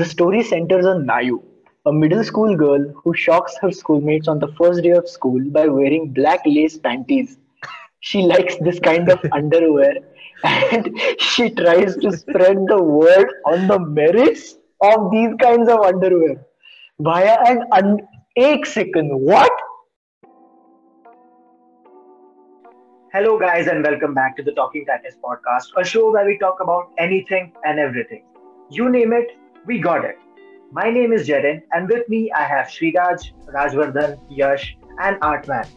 The story centers on Nayu, a middle school girl who shocks her schoolmates on the first day of school by wearing black lace panties. She likes this kind of underwear and she tries to spread the word on the merits of these kinds of underwear via an un- एक second what Hello, guys, and welcome back to the Talking Titans podcast, a show where we talk about anything and everything. You name it, we got it. My name is Jaren, and with me I have Sriraj, Rajvardhan, Yash, and Artman.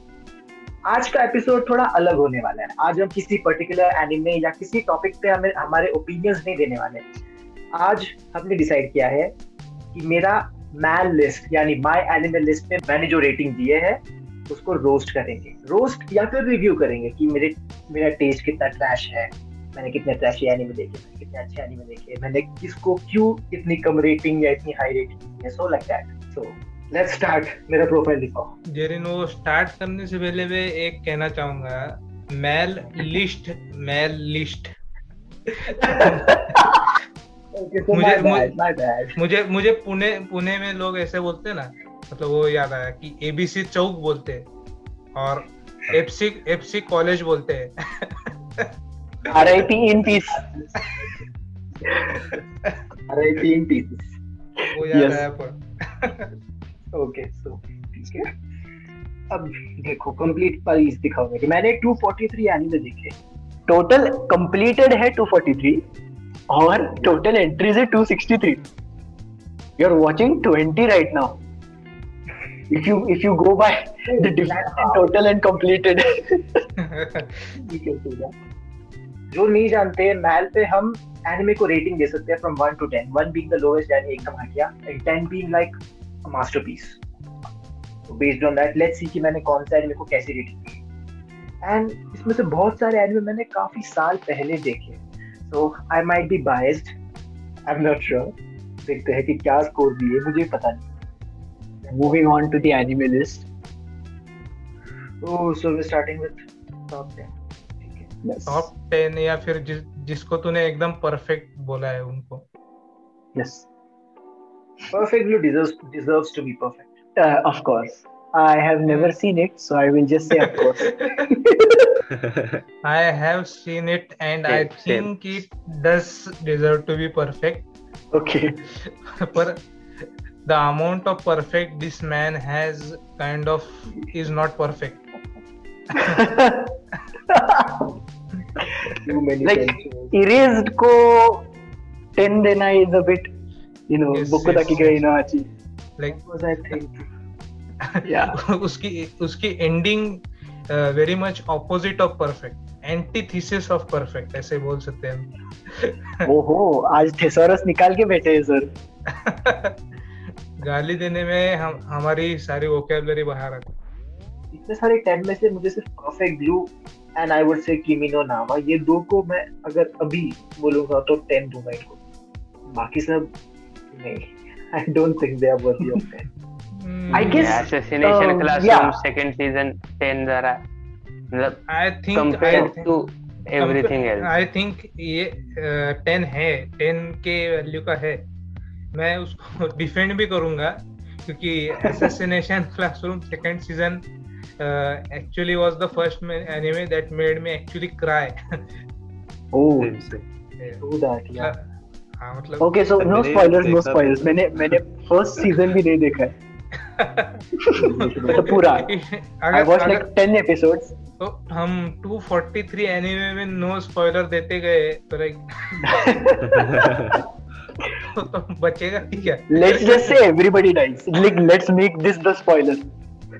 आज का episode थोड़ा अलग होने वाला है आज हम किसी पर्टिकुलर एनिमे या किसी टॉपिक पे हमें हमारे ओपिनियंस नहीं देने वाले आज हमने डिसाइड किया है कि मेरा मैन लिस्ट यानी माय एनिमे लिस्ट में मैंने जो रेटिंग दिए है उसको रोस्ट करेंगे रोस्ट या फिर रिव्यू करेंगे कि मेरे मेरा टेस्ट कितना ट्रैश है मैंने कितने ट्रैशी एनिमे देखे मैंने कितने अच्छे एनिमे देखे मैंने किसको क्यों इतनी कम रेटिंग या इतनी हाई रेटिंग दी है so like that so let's start मेरा प्रोफ़ाइल दिखाओ. जेरिन वो स्टार्ट करने से पहले मैं एक कहना चाहूँगा मेल लिस्ट मेल लिस्ट मुझे मुझे मुझे मुझे पुणे पुणे में लोग ऐसे बोलते हैं ना मतलब वो याद आया कि एबीसी चौक बोलते हैं और एफसी एफसी कॉलेज बोलते हैं। RIP in peace RIP in peace वो याद yes. आया पर। ओके सो ठीक है। अब देखो कंप्लीट प्राइस दिखाओ मेरे मैंने 243 एनिमे देखे। टोटल कंप्लीटेड है 243 और टोटल एंट्रीज है 263 you are watching 20 right now if you if you go by the difference in total and completed. जो नहीं जानते मैल पे हम एनिमे को रेटिंग दे सकते हैं from one to ten one being the lowest यानी एकदम घटिया and ten being like masterpiece तो based on that let's see कि मैंने कौन सा एनिमे को कैसे रेटिंग दी एंड इसमें से बहुत सारे एनिमे मैंने काफ़ी साल पहले देखे so I might be biased I am not sure देखते हैं कि क्या स्कोर दिए मुझे पता नहीं। Moving on to the anime list. Oh, so we're starting with top 10. Top ten या फिर जिस जिसको तूने एकदम परफेक्ट बोला है उनको yes perfect blue deserves deserves to be perfect uh, of course i have never seen it so i will just say of course i have seen it and i think it does deserve to be perfect okay पर the amount of perfect this man has kind of is not perfect like erased ko 10 dena is a bit you know yes, boku yes, yes. na achi like was i think yeah uski uski ending uh, very much opposite of perfect antithesis of perfect ऐसे बोल सकते हैं ओहो आज thesaurus निकाल के बैठे हैं सर गाली देने में हम हमारी सारी वोकेबलरी बाहर आती इतने सारे टेन में से मुझे सिर्फ़ perfect blue and I would say किमिनो नावा ये दो को मैं अगर अभी बोलूँगा तो टेन दूँगा इनको। बाकी सब नहीं। I don't think they are worthy of ten I guess assassination classroom second season 10 जरा। मतलब I think compared to everything else I think ये टेन है। टेन के वैल्यू का है। मैं उसको डिफेंड भी करूँगा क्योंकि assassination classroom second season actually was the first anime that made me actually cry oh true that या हाँ मतलब okay so no spoilers no spoilers मैंने मैंने फ़र्स्ट सीज़न भी नहीं देखा है। तो पूरा। आई वॉच लाइक 10 एपिसोड्स तो हम 243 एनीमे में नो स्पॉइलर देते गए तो लाइक तो बचेगा है let's just say everybody dies like let's make this the spoiler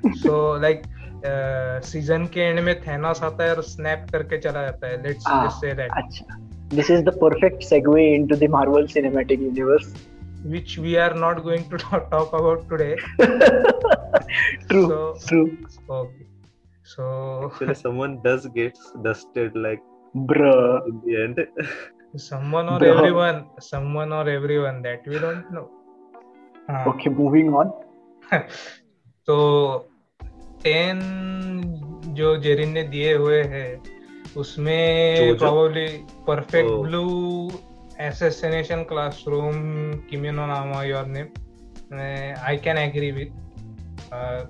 so like season के एंड में थैनोस आता है और स्नैप करके चला जाता है। लेट्स जस्ट से दैट अच्छा। This is the perfect segue into the Marvel cinematic universe which we are not going to talk about today true true okay so actually someone does gets dusted like Bru in the end someone और everyone someone और everyone that we don't know okay moving on तो ten जो जेरिन ने दिए हुए हैं उसमें probably perfect blue assassination classroom किमिनो नामा your name I can agree with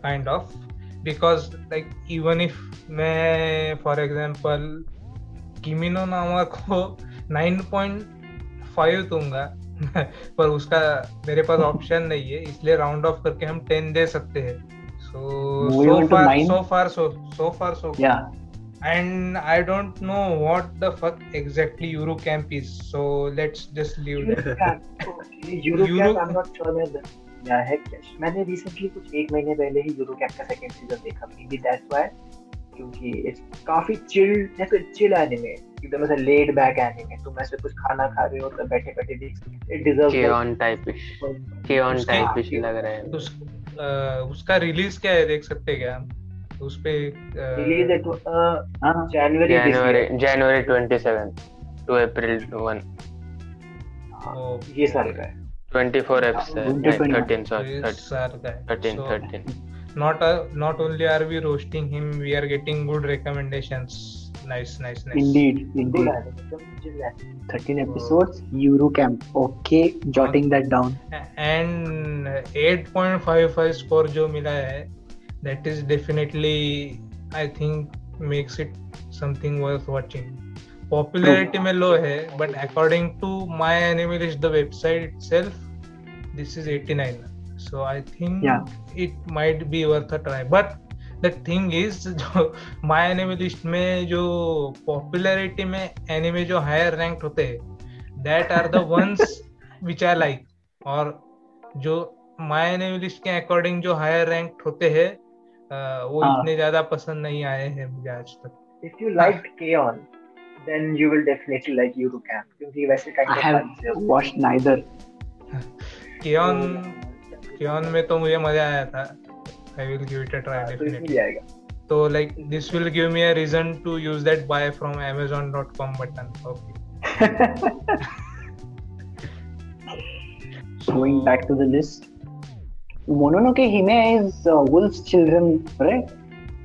kind of because like even if मैं फॉर एग्जांपल किमिनो नामा को नाइन पॉइंट फाइव दूँगा पर उसका मेरे पास ऑप्शन नहीं है इसलिए राउंड ऑफ़ करके हम टेन दे सकते हैं। So Moving so far nine. so far so so far so good. Yeah. and I don't know what the fuck exactly Eurocamp is. So let's just leave that. यूरो Euro- कैप I am not sure मैं क्या है क्या मैंने recently कुछ एक महीने पहले ही यूरो कैप का सेकंड सीज़न देखा मे बी दैट्स व्हाई क्योंकि इट्स काफ़ी चिल जैसे चिल एनिमे एकदम ऐसा लेड बैक एनिमे तुम ऐसे कुछ खाना खा रहे हो तो बैठे बैठे देख सकते इट डिजर्व्स केऑन टाइपिश केऑन टाइपिश लग रहा है तो उस, उसका रिलीज़ क्या है देख सकते क्या उस पे release it January January 27 to April 1 ये साल का है। 24 episode 13 sorry 13 13 not not only are we roasting him we are getting good recommendations nice nice nice Indeed, good indeed. Anime एकदम chill anime 13 episodes, Eurocamp. Okay, jotting that down. and 8.55 score जो मिला है that is definitely I think makes it something worth watching popularity में low है but according to my anime list the website itself this is 89 so I think Yeah. it might be worth a try but the thing is जो my anime list में जो popularity में anime जो higher rank होते हैं that are the which are like और जो my anime list के अकॉर्डिंग जो हायर रैंक होते है वो हाँ. इतने ज़्यादा पसंद नहीं आए हैं मुझे आज तक। If you like K on then you will definitely like you टू कैंप क्योंकि वैसे का I have watched neither K on K on में तो मुझे मज़ा आया था। I will give it a try ah, definitely. So like this will give me a reason to use that buy from Amazon.com button. Okay. Going back to the list, Mononoke Hime is uh, Wolf's Children, right?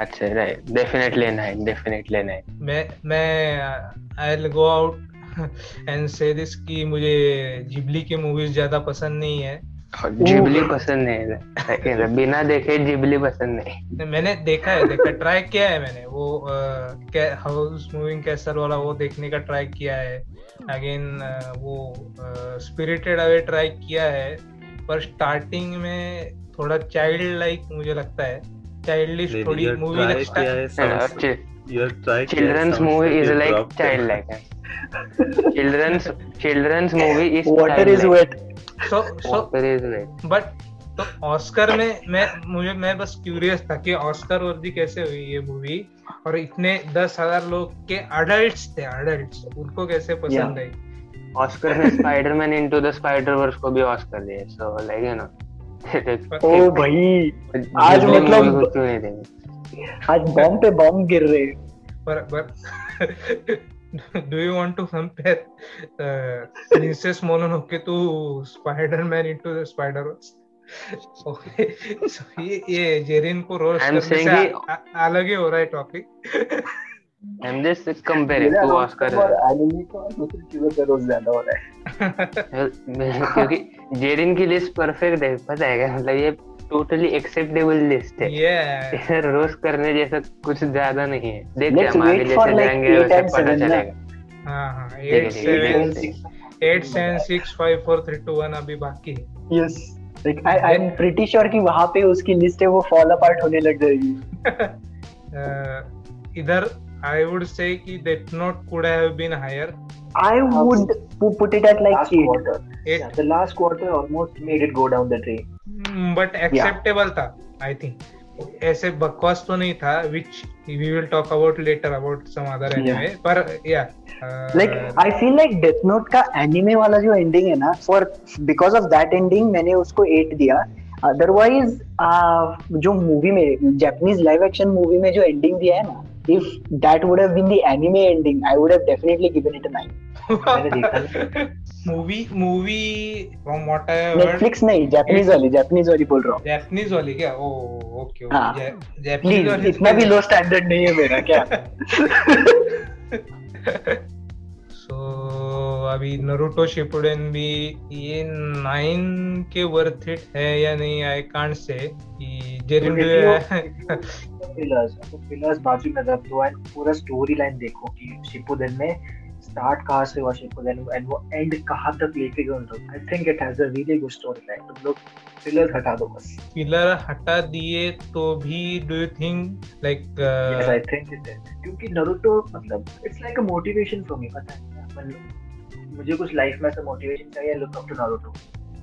अच्छा right? Definitely nine definitely nine. मैं मैं I will go out and say this कि मुझे Ghibli की movies ज़्यादा पसंद नहीं है। जिबली पसंद नहीं है। बिना देखे जिबली पसंद नहीं मैंने देखा है देखा ट्राई किया है मैंने। वो हाउस मूविंग कैसल वाला वो देखने का ट्राई किया है। अगेन वो स्पिरिटेड अवे ट्राई किया है। पर स्टार्टिंग में थोड़ा चाइल्ड लाइक मुझे लगता है। चाइल्डिश थोड़ी मूवी किया है? है, like Water is wet. तो ऑस्कर में मैं मुझे मैं बस क्यूरियस था कि ऑस्कर वर्दी कैसे हुई ये मूवी और इतने दस हज़ार लोग के अडल्ट थे अडल्ट उनको कैसे पसंद आई? ऑस्कर ने Spiderman into the Spider Verse को भी ऑस्कर दिए सो लाइक यू नो ओ भाई आज मतलब- देंगे। आज बॉम्ब पे बॉम्ब गिर रहे. पर पर do you want to compare princess Mononoke to Spiderman into the Spiderverse okay so ये ये जेरिन को रोज I'm करने saying से कि- आ- आ- अलग ही हो रहा है topic I am just comparing मेरा टू ऑस्कर और का दूसरी चीज़ों रोज ज़्यादा हो रहा है। क्योंकि जेरिन की लिस्ट परफेक्ट है पता है क्या? मतलब ये टोटली एक्सेप्टेबल लिस्ट है। Yeah. रोज करने जैसा कुछ ज़्यादा नहीं है। Let's हम आगे जैसे जाएँगे वैसे पता चलेगा। हाँ हाँ एट सेवन है। Eight seven six five four three two one अभी बाकी है। Yes. Like I, I'm pretty sure कि वहाँ पे उसकी लिस्ट है वो फॉल अपार्ट होने लग जाएगी. Uh, इधर आई वुड से कि death note could have been higher I would pu- put it at like last eight. quarter. Eight. yeah, the last quarter almost made it go down the drain. But acceptable था I think ऐसे बकवास तो नहीं था which we will talk about later about some other anime पर या like I feel like death note का anime वाला जो एंडिंग है ना for because of that ending मैंने उसको 8 दिया. अदरवाइज़ uh, जो मूवी में जापानीज लाइव एक्शन मूवी में जो एंडिंग दिया है ना if that would have been the anime ending i would have definitely given it a 9 movie movie from what I heard Netflix नहीं जापानीज वाली Japanese वाली बोल रहा हूँ। जापानीज वाली क्या? ओ ओके हाँ। ओके जापानीज वाली इतना भी लो स्टैंडर्ड नहीं है मेरा क्या? सो अभी नरूटो शिपुडेन भी ये नाइन के वर्थ इट है या नहीं आई कांट से कि जेरिन पिलर्स पिलर्स बाजू में रख दो एंड पूरा स्टोरी लाइन देखो कि शिपुडेन में स्टार्ट कहाँ से हुआ शिपुडेन एंड वो एंड कहाँ तक लेके गए उन लोग। I think it has a really good story line तुम लोग पिलर्स हटा दो बस। पिलर हटा दिए तो भी do you think like I think it क्योंकि नारुतो मतलब it's like a motivation for me पता है। मुझे कुछ लाइफ में ऐसा मोटिवेशन चाहिए लुक अप टू नारुतो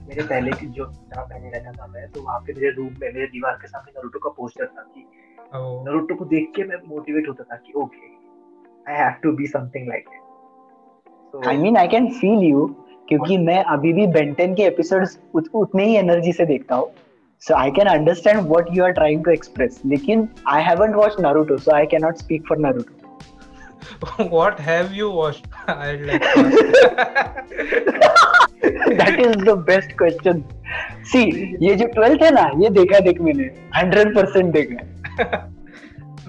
मेरे पहले की जो जहाँ पहले रहता था मैं तो वहाँ पे मेरे रूम में मेरे दीवार के सामने नारुतो का पोस्टर था कि नारुतो को देख के मैं मोटिवेट होता था कि okay I have to be something like it I mean I can feel you क्योंकि मैं अभी भी बेंटेन के एपिसोड्स उत, उतने ही एनर्जी से देखता हूँ। So I can understand what you are trying to express लेकिन I haven't watch Naruto so I can not speak for Naruto what have you watched? I'd like that. Is the best question. See ये जो 12th है ना ये देखा देख मैंने। 100% देखा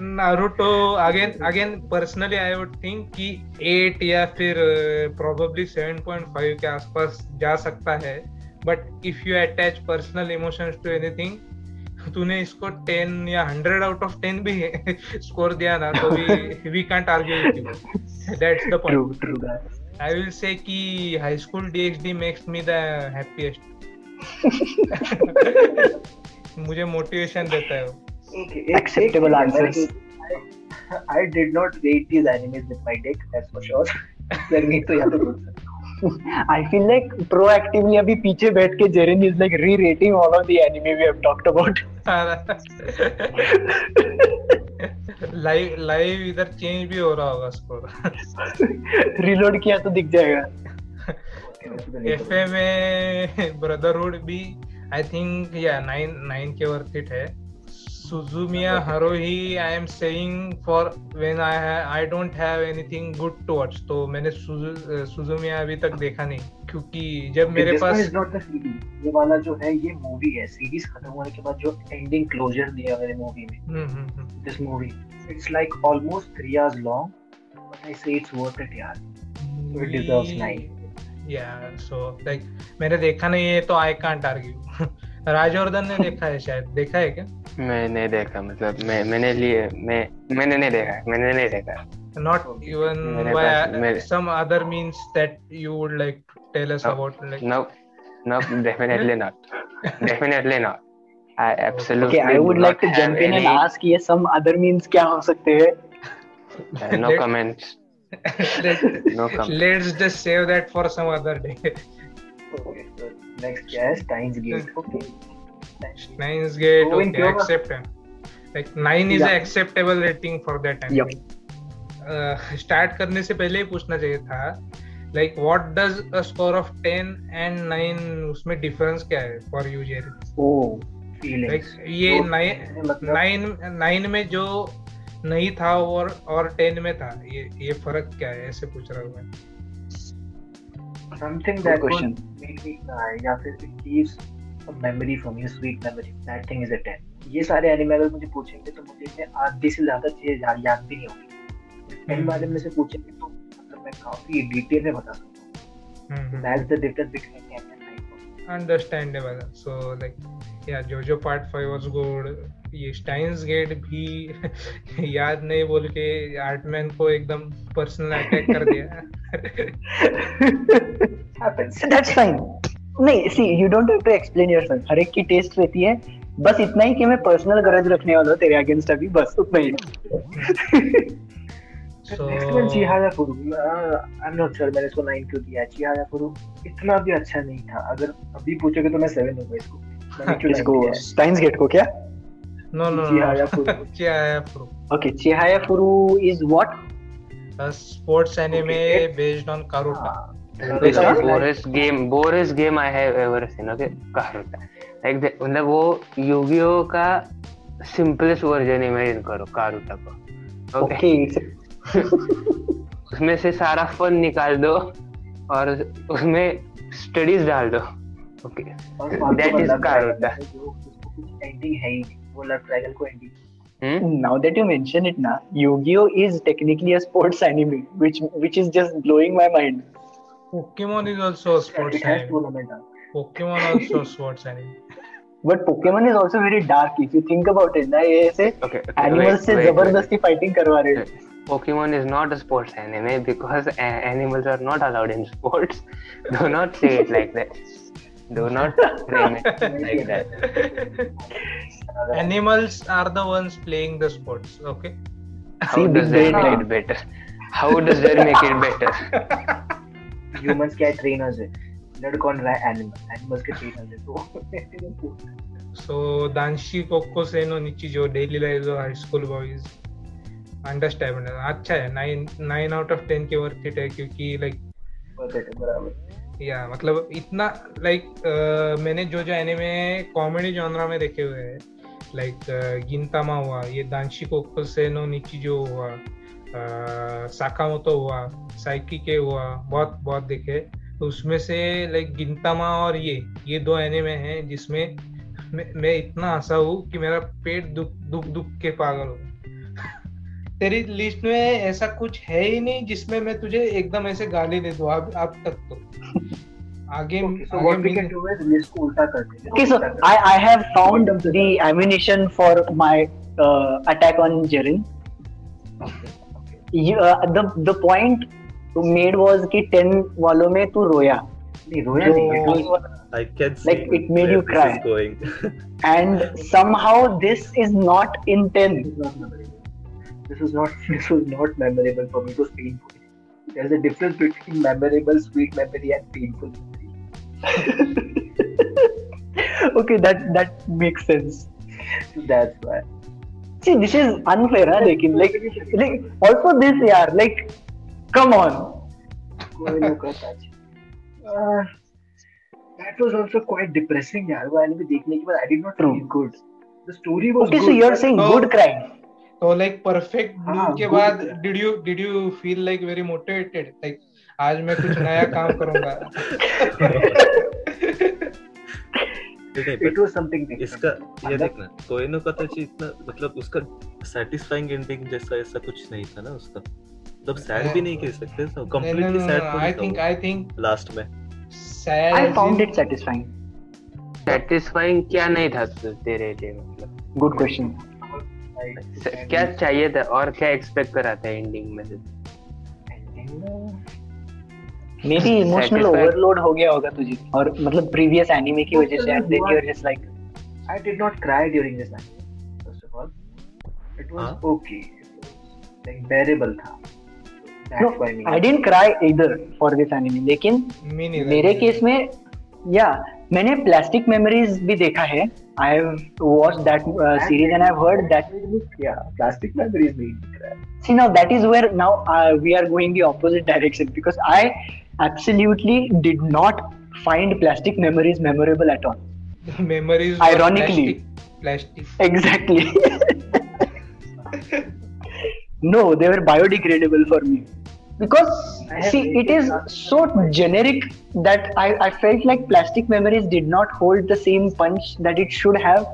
Naruto again again personally I would think कि 8 या फिर प्रोबेबली uh, 7.5 के आसपास जा सकता है। But if you attach personal emotions to anything तूने इसको 10 या 100 आउट ऑफ़ 10 भी स्कोर दिया ना तो भी we can't argue with you that's the point true true I will say कि high school DxD makes me the happiest मुझे मोटिवेशन देता है वो। Answers. I, I did not rate these animes with my dick, that's for sure. Let तो यहाँ पे बोल सकता I feel like proactively अभी पीछे बैठ के Jerin is like re-rating all of the anime we have talked about. Live live इधर चेंज भी हो रहा होगा स्कोर Reload किया तो दिख जाएगा. एफ़ में ब्रदरहुड भी आई थिंक या नाइन नाइन के वर्थ इट है Suzumiya Haruhi I am saying for when I I don't have anything good to watch तो मैंने सुजुमिया अभी तक देखा नहीं क्योंकि जब मेरे पास इज़ नॉट द सीरीज़ ये वाला जो है ये मूवी है। सीरीज़ खत्म होने के बाद जो एंडिंग क्लोजर दिया मेरे मूवी में। This movie it's like almost 3 hours long but I say it's worth it यार। It deserves nine. Yeah, so like मैंने देखा नहीं है तो आई कांट आर्ग्यू राजवर्धन ने देखा है शायद। देखा है क्या? मैं नहीं देखा मतलब मैं मैंने लिए मैं मैंने नहीं देखा मैंने नहीं देखा not even by मेरे- some other means that you would like to tell us No. about like no no definitely not definitely not I absolutely Okay, I would like to jump in and any- ask ये some other means क्या हो सकते हैं? uh, no comments let, no comments let's just save that for some other day Okay, so next क्या है Steins Gate. Okay. Nine's gate Going okay pure- accept it. like nine is Yeah. acceptable rating for that anime start करने से पहले ही पूछना चाहिए था like what does a score of 10 and 9 उसमें डिफरेंस क्या है for you Jerry Oh, Feelings. Like ये तो नाइन मतलब नाइन नाइन में जो नहीं था और और टेन में था ये ये फ़र्क क्या है ऐसे पूछ रहा हूँ मैं something Good that question. would make me cry या फिर it leaves for me, a sweet memory. That thing is a 10. ये सारे एनिमे अगर मुझे पूछेंगे तो मुझे इसमें आधी से ज़्यादा चीज़ें या, याद भी नहीं होगी टेन हम्म। बारे में से पूछेंगे तो मतलब मैं काफ़ी डिटेल में बता सकता हूँ that's the difference between 10 and 9 understandable so like या जोजो पार्ट 5 वाज गुड ये स्टाइन्स गेट भी याद नहीं बोल के आर्टमैन को एकदम पर्सनल अटैक कर दिया happens that's fine. नहीं see you don't have to explain yourself हर एक की टेस्ट रहती है। बस इतना ही कि मैं पर्सनल गरज रखने वाला हूँ तेरे अगेंस्ट अभी। बस उतना ही। So next one Chihayafuru. I am not sure मैंने इसको 9 क्यों दिया। चिहारा फुरु इतना भी अच्छा नहीं था। अगर अभी पूछोगे तो मैं 7 दूँगा इसको। 9 इसको स्टाइन्स गेट को क्या? Chihaya Furu is what? A sports anime Okay. based on Karuta. This is boringest game boringest game I have ever seen okay कारुता like the, मतलब वो यूगियो का सिंपलेस्ट वर्जन इमेजिन करो कारुता को Okay. उसमें से सारा फन निकाल दो और उसमें स्टडीज़ डाल दो okay That is love triangle है, है ही वो लव ट्रायंगल को ending hmm Now that you mention it, na, Yu-Gi-Oh is technically a sports anime, which which is just blowing my mind. Pokemon is also a sports it has anime. Tournament Pokemon also a sports anime. But Pokemon is also very dark if you think about it. ना ये ऐसे okay animals से जबरदस्ती fighting करवा रहे हैं. Pokemon is not a sports anime because a- animals are not allowed in sports. Do not say it like that. Do not frame it like that. Animals are the ones playing the sports. Okay. How See, does big that brain, make it better? How does that make it better? Humans क्या trainers है है animal animals के trainers है तो So Danshi Koko Seno Nichijou Daily Lives of High School Boys. Understand अच्छा है nine nine out of ten के worth it है क्योंकि लाइक बराबर या मतलब इतना लाइक मैंने जो जो एनिमे कॉमेडी जॉनरा में देखे हुए हैं लाइक गिनतामा हुआ ये दांशी कोको से नो सेनो निचिजो हुआ साकामोतो हुआ साइकी के हुआ बहुत बहुत देखे। तो उसमें से लाइक गिनतामा और ये ये दो एनिमे हैं जिसमें मैं, मैं इतना हंसा हूँ कि मेरा पेट दुख दुख दुख के पागल हो। तेरी लिस्ट में ऐसा कुछ है ही नहीं जिसमें मैं तुझे एकदम ऐसे गाली दे दूँ अब अब तक तो। आगे व्हाट वी मिल- कैन डू इज़ लिस्ट को उल्टा कर देंगे Okay, so I I have found the ammunition for my uh, attack on Jiren. You, uh, the the point you made was कि 10 वालों में तू रोया नहीं रोया नहीं it was- I can see Like, it made you cry. going. and somehow this is not in 10 This was not this was not memorable for me. It was painful. There's a difference between memorable, sweet memory, and painful memory. okay that that makes sense That's why. see this is unfair huh, लेकिन like like also this yaar like come on कोई ना कोई touch. Uh, that was also quite depressing यार वो anime देखने के बाद I did not True. feel good. The story was okay good. so you're saying Oh. good crying तो like perfect Blue हाँ, के बाद did you did you feel like very motivated like आज मैं कुछ नया काम करूँगा नहीं, It but was something different. इसका ये देखना कोई नो कताची इतना मतलब उसका सेटिस्फाइंग एंडिंग जैसा ऐसा कुछ नहीं था ना उसका मतलब सैड भी नहीं कह सकते तो completely sad I think I think last में sad I found it satisfying satisfying क्या नहीं था तु- तेरे लिए मतलब good question Like, स- क्या चाहिए था और क्या एक्सपेक्ट करा था एंडिंग में से में maybe emotional Satisfied. overload हो गया होगा तुझे और मतलब previous anime की वजह से you're just like I did not cry during this anime. First of all, it was Huh? okay. It was like bearable था. Didn't cry either for this anime लेकिन मेरे केस में या मैंने प्लास्टिक मेमोरीज भी देखा है I have watch that series and I have heard that yeah, plastic memories made me cry. see now that is where now uh, we are going the opposite direction because I absolutely did not find plastic memories memorable at all. Memories Ironically. Plastic Exactly. no, they were biodegradable for me. Because I have see, it is taken- so generic that I, I felt like plastic memories did not hold the same punch that it should have.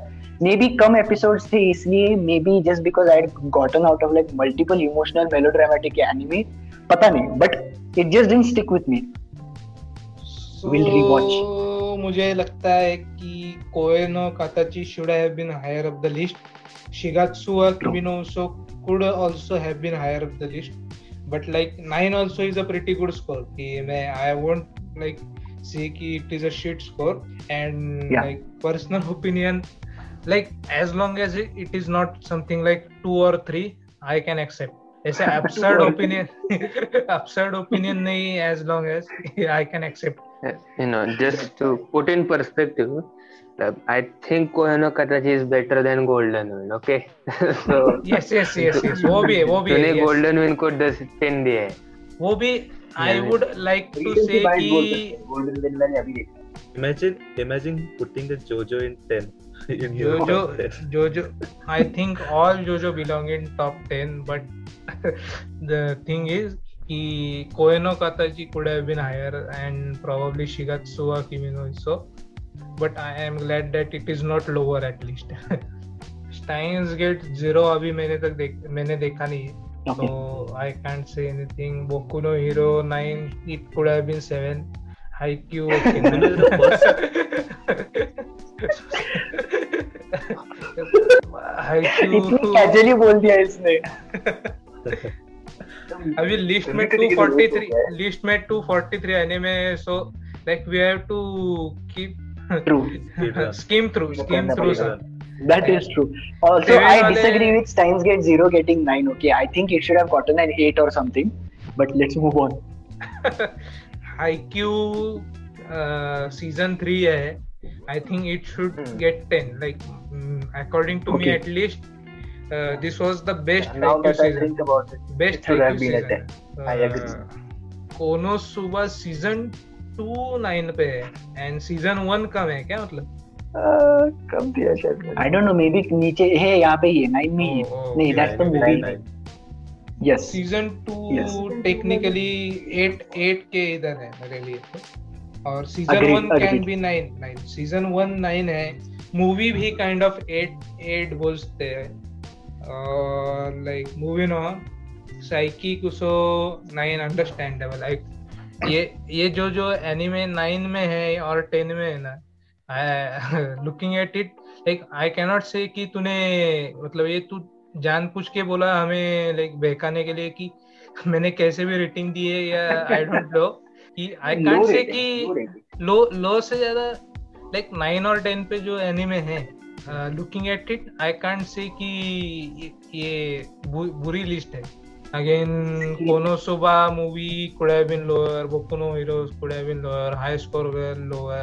Maybe come episodes थे इसलिए maybe just because I had gotten out of like multiple emotional melodramatic anime पता नहीं but it just didn't stick with me. We'll rewatch. So, मुझे लगता है कि कोएनो काताची should have been higher up the list. Shigatsu wa Kimi no Uso could also have been higher up the list. But like nine also is a pretty good score. कि मैं I won't like say कि it is a shit score and Yeah. like personal opinion like as long as it, it is not something like two or three I can accept. ऐसे absurd or opinion absurd opinion नहीं as long as I can accept. you know just to put in perspective मतलब I think Koe no Katachi is better than Golden Wind okay so yes yes yes yes वो भी वो भी तूने Golden Wind को दस ten दिए वो भी I would like to say कि imagine imagine putting the JoJo in 10 JoJo JoJo I think all JoJo belong in top ten but the thing is कि Koe no Katachi could have been higher and probably Shigatsu wa Kimi no Uso but I am glad that it is not lower at least Steins Gate Zero अभी मैंने तक देख मैंने देखा नहीं है। तो I can't say anything Boku no Hero nine it could have बोल दिया इसने। अभी लिस्ट में 243 लिस्ट तो में 243 anime so like we have to keep True. scheme through. Scheme through, sir. That is true. Also, I disagree with Steins Gate 0 getting 9. Okay, I think it should have gotten an 8 or something. But let's move on. IQ uh, season 3 hai. I think it should hmm. get 10. Like, mm, according to okay. me, at least, uh, this was the best yeah, now IQ that I season. think about it, best it should IQ have been season. a 10. I agree. Kono Konosuba season two nine पे है and season one कम है क्या मतलब uh, कम दिया शायद मैंने। I don't know. Maybe नीचे है यहाँ पे ही है nine में ही है. Oh, नहीं, okay. that's the Nine, movie. nine. Yes. Season two technically eight eight के इधर है मेरे लिए तो और season one can be nine nine season one nine है मूवी भी काइंड ऑफ़ एट एट बोलते हैं और like movie on Saiki Kusuo nine understandable like ये ये जो जो एनिमे नाइन में है और टेन में है ना looking at it like I cannot say कि तूने मतलब ये तू जान पूछ के बोला हमें लाइक बहकाने के लिए कि मैंने कैसे भी रेटिंग दी है या आई डोंट नो कि आई कांट से कि लो लो से ज़्यादा लाइक नाइन और टेन पे जो एनिमे है looking at it I can't say कि ये बुरी लिस्ट है। Again Konosuba movie could have been lower बोku no heroes could have been lower high score girl lower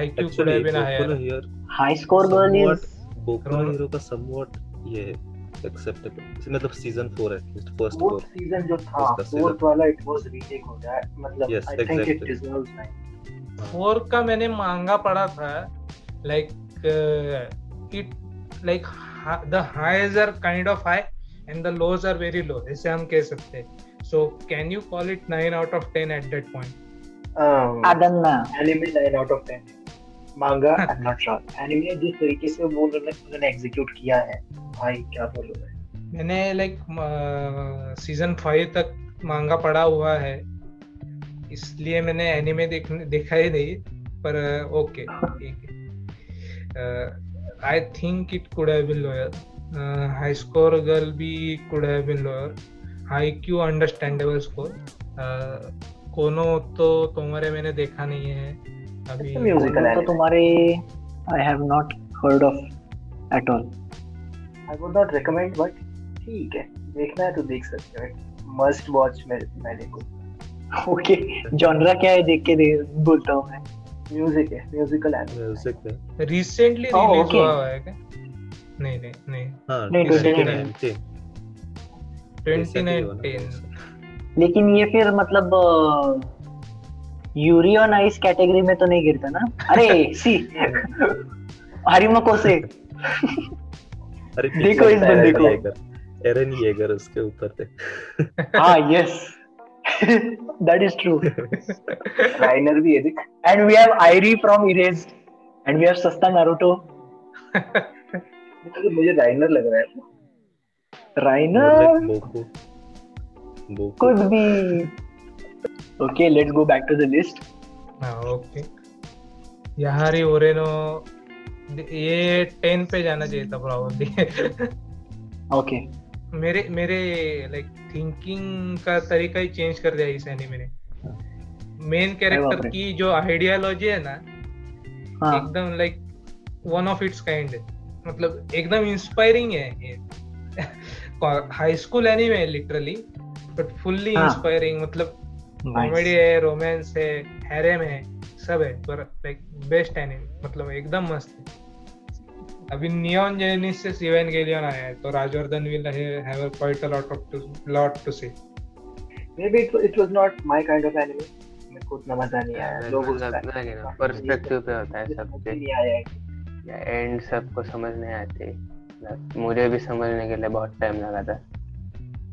IQ Actually, could have been Boku higher no Hero, High score girl is. Boku no Hero का somewhat ये है acceptable. मतलब season four at least first four. Season जो था, fourth वाला it was remake हो गया. मतलब Yes, I think it deserves nine. Four का मैंने मांगा पढ़ा था like it like the highs are kind of high and the lows are very low ऐसे हम कह सकते हैं so can you call it nine out of ten at that point Um, Adanna. anime nine out of ten. Manga, I'm not sure. Anime जिस तरीके से वो उन्होंने उन्होंने किया है, भाई क्या बोलूँ मैं. मैंने लाइक सीज़न फाइव तक मांगा पढ़ा हुआ है इसलिए मैंने एनिमे देखने देखा ही नहीं पर ओके ठीक है I think it could have been lower High Score Girl भी could have been lower Haikyuu understandable score Kono तो तुम्हारे मैंने देखा नहीं है अभी musical तो. तुम्हारे I have not heard of at all. I would not recommend, but ठीक है. देखना है तो देख सकते हो. Must watch मैं मैंने को. Okay. Genre क्या है देख के दे बोलता हूँ मैं. Music है, musical anime. Music है. Recently Oh, release. हुआ है क्या नहीं नहीं नहीं। हाँ, नहीं, 29, 29. 10. ट्वेंटी नाइन टेन लेकिन ये फिर मतलब यूरी ऑन आइस कैटेगरी में तो नहीं गिरता ना? अरे सी। हरिमको से अरे देखो इस बंदे को। एरन येगर उसके ऊपर थे। हाँ yes that is true Rainer भी है and we have Airi from Erased and we have सस्ता नारुतो मुझे मुझे Rainer लग रहा है. राइनर बोको बोको could be okay let's go back to the list. हाँ ओके याहारी ओरेनो ये टेन पे जाना चाहिए था प्रॉब्लली okay मेरे मेरे लाइक थिंकिंग का तरीका ही चेंज कर दिया इस एनिमे ने। मेन कैरेक्टर की जो आइडियोलॉजी है ना हाँ। एकदम like one of its kind है। मतलब एकदम इंस्पायरिंग है ये हाई स्कूल एनिमे है लिटरली बट फुल्ली। इंस्पायरिंग मतलब nice. कॉमेडी है रोमांस है हैरेम है सब है पर लाइक बेस्ट एनिमे मतलब एकदम मस्त है अभी नियॉन जेनेसिस इवेंगेलियन आया है तो Rajvardhan will have quite a lot of to lot to say Maybe it, it was not my kind of anime. मेरे को उतना मज़ा नहीं आया लोग उसका पर्सपेक्टिव पे होता है सबसे नहीं आया एंड सबको समझ नहीं आते। मुझे भी समझने के लिए बहुत टाइम लगा था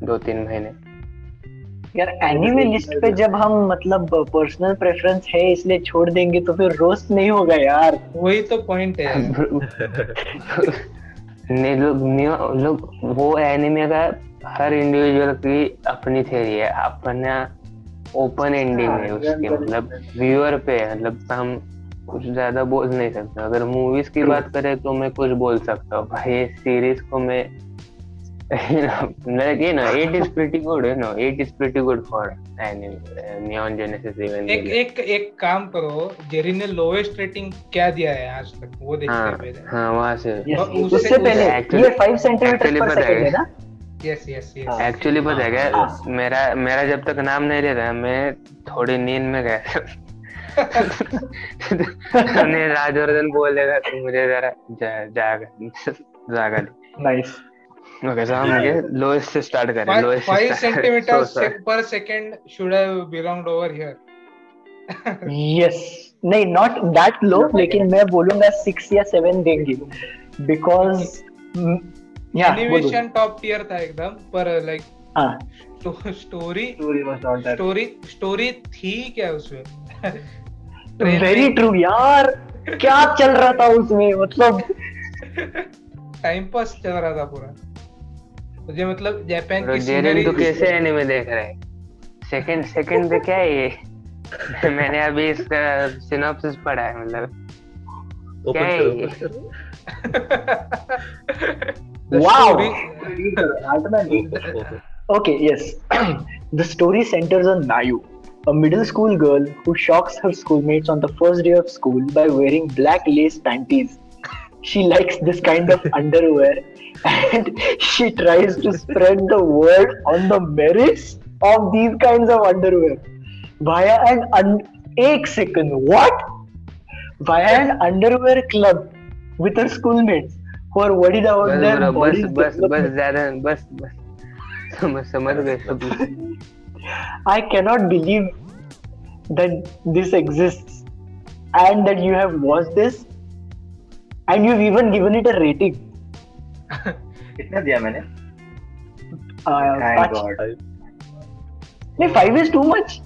दो तीन महीने। यार एनिमे लिस्ट पे जब हम मतलब पर्सनल प्रेफरेंस है इसलिए छोड़ देंगे तो फिर रोस्ट नहीं होगा यार। वही तो पॉइंट है ने लोग लोग वो एनिमे का हर इंडिविजुअल की अपनी थ्योरी है अपना ओपन एंडिंग है उसके मतलब व्यूअर पे मतलब हम कुछ ज़्यादा बोल नहीं सकता। अगर मूवीज़ की बात करें तो मैं कुछ बोल सकता हूँ। भाई सीरीज़ को मैं like you know it is pretty good you know it is pretty good for anime neon genesis even एक एक एक काम करो जेरी ने लोवेस्ट रेटिंग क्या दिया है आज तक? वो देखते हैं हाँ पहले। हाँ से। उससे- उससे पहले ये 5 सेंटीमीटर पर सेकंड है। ना? Yes yes yes. एक्चुअली पता हाँ। मेरा मेरा जब तक नाम नहीं ले रहा मैं थोड़ी नींद में गया। था राजवर्धन बोलेगा तो मुझे जरा जा, जागा जागा नाइस ओके सो हम ये लोएस्ट से स्टार्ट करें लोएस्ट फाइव से centimetre per second should have belonged over here yes नहीं नॉट दैट लो लेकिन मैं बोलूँगा 6 या 7 देंगे। बिकॉज़ या एनिमेशन टॉप टियर था एकदम पर लाइक हाँ। स्टोरी. स्टोरी स्टोरी थी क्या उसमें? वेरी ट्रू यार। क्या चल रहा था उसमें मतलब? टाइम पास चल रहा था पूरा। मुझे मतलब जापान तो की सीनरी तो कैसे एनिमे देख रहा है? सेकंड सेकंड पे क्या है ये? मैंने अभी इसका सिनॉप्सिस पढ़ा है मतलब। क्या है ये? करो Wow. Read the Altman read the- open Okay, yes. the story centers on Nayu, a middle school girl who shocks her schoolmates on the first day of school by wearing black lace panties. She likes this kind of underwear and she tries to spread the word on the merits of these kinds of underwear via an un- एक second what via an underwear club with her schoolmates who are worried about बस their bro, बस bodies बस बस development. ज्यादा बस बस तो मैं समझ गया I can believe that this exist and that you have watch this and you even given it a rating कितना दिया मैंने? नहीं फाइव इज़ टू मच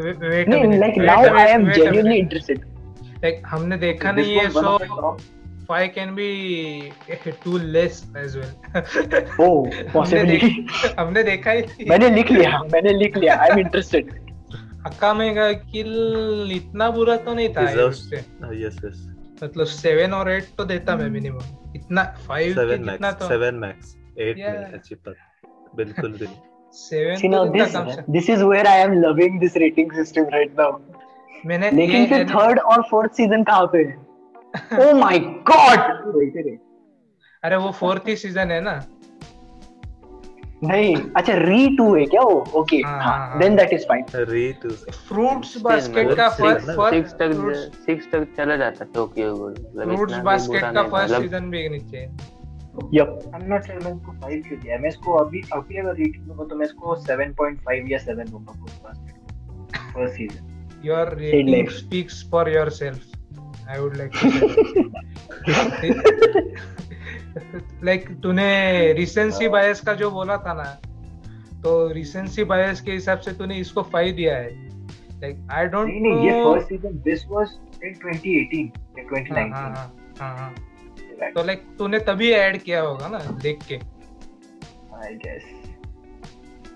नहीं like now I am genuinely interested like हमने देखा नहीं ये show five can be too less as well. Oh, हमने possibly. हमने देखा ही। मैंने लिख लिया मैंने लिख लिया आई एम इंटरेस्टेड हक्का में का किल इतना बुरा तो नहीं था यस यस मतलब सेवन और एट तो देता मैं मिनिमम इतना फाइव सेवन मैक्स तो सेवन मैक्स एट. नहीं अच्छी पर बिल्कुल सेवन now तो इतना this कम से this is where I am loving this rating system right now. मैंने लेकिन फिर थर्ड और फोर्थ सीज़न कहाँ पे है? Oh my god! Rated it. अरे वो फोर्थ ही सीज़न है ना? नहीं अच्छा री टू है क्या वो? Okay then that is fine री टू फ्रूट्स बास्केट का six- फ़र्स्ट सिक्स तक सिक्स तक चला जाता टोक्यो गोल मतलब फ्रूट्स बास्केट का फ़र्स्ट मतलब सीज़न भी नीचे यप I'm not sure मैं इसको 5 क्यों दिया। मैं इसको अभी अभी अगर रेटिंग दूँगा तो मैं इसको 7.5 या 7 दूँगा first season your rating life. speaks for yourself i would like to say like तूने रिसेंसी बायस का जो बोला था ना तो रिसेंसी बायस के हिसाब से तूने इसको फाइव दिया है। लाइक आई डोंट नहीं ये first season this was in 2018 या 2019 हाँ हाँ हाँ हाँ। तो लाइक तूने तभी ऐड किया होगा ना देख के। I guess.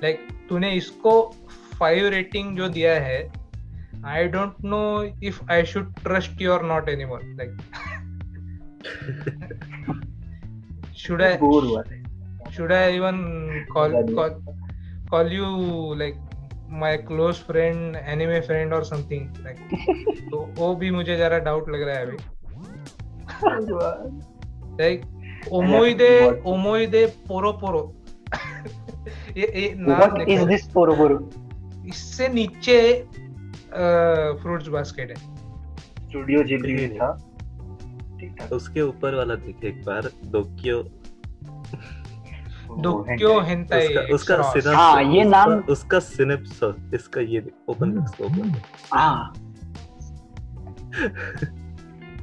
लाइक तूने इसको फाइव रेटिंग जो दिया है आई शुड ट्रस्ट यू और not any more like should I bore हुआ था should I even call call, call you like my close friend anime friend or something like. तो वो भी मुझे जरा डाउट लग रहा है अभी. ओमोइदे What? ओमोइदे पोरो पोरो. ये ये नाम व्हाट इज़ पोरो पोरो? इससे नीचे फ्रूट्स बास्केट है। स्टूडियो जिबली था। ठीक था। उसके ऊपर वाला देखे एक बार डोक्यो डोक्यो हेंटाई उसका सिनेप्स हाँ ये नाम- उसका सिनेप्स इसका ये ओपन कर ओपन हाँ।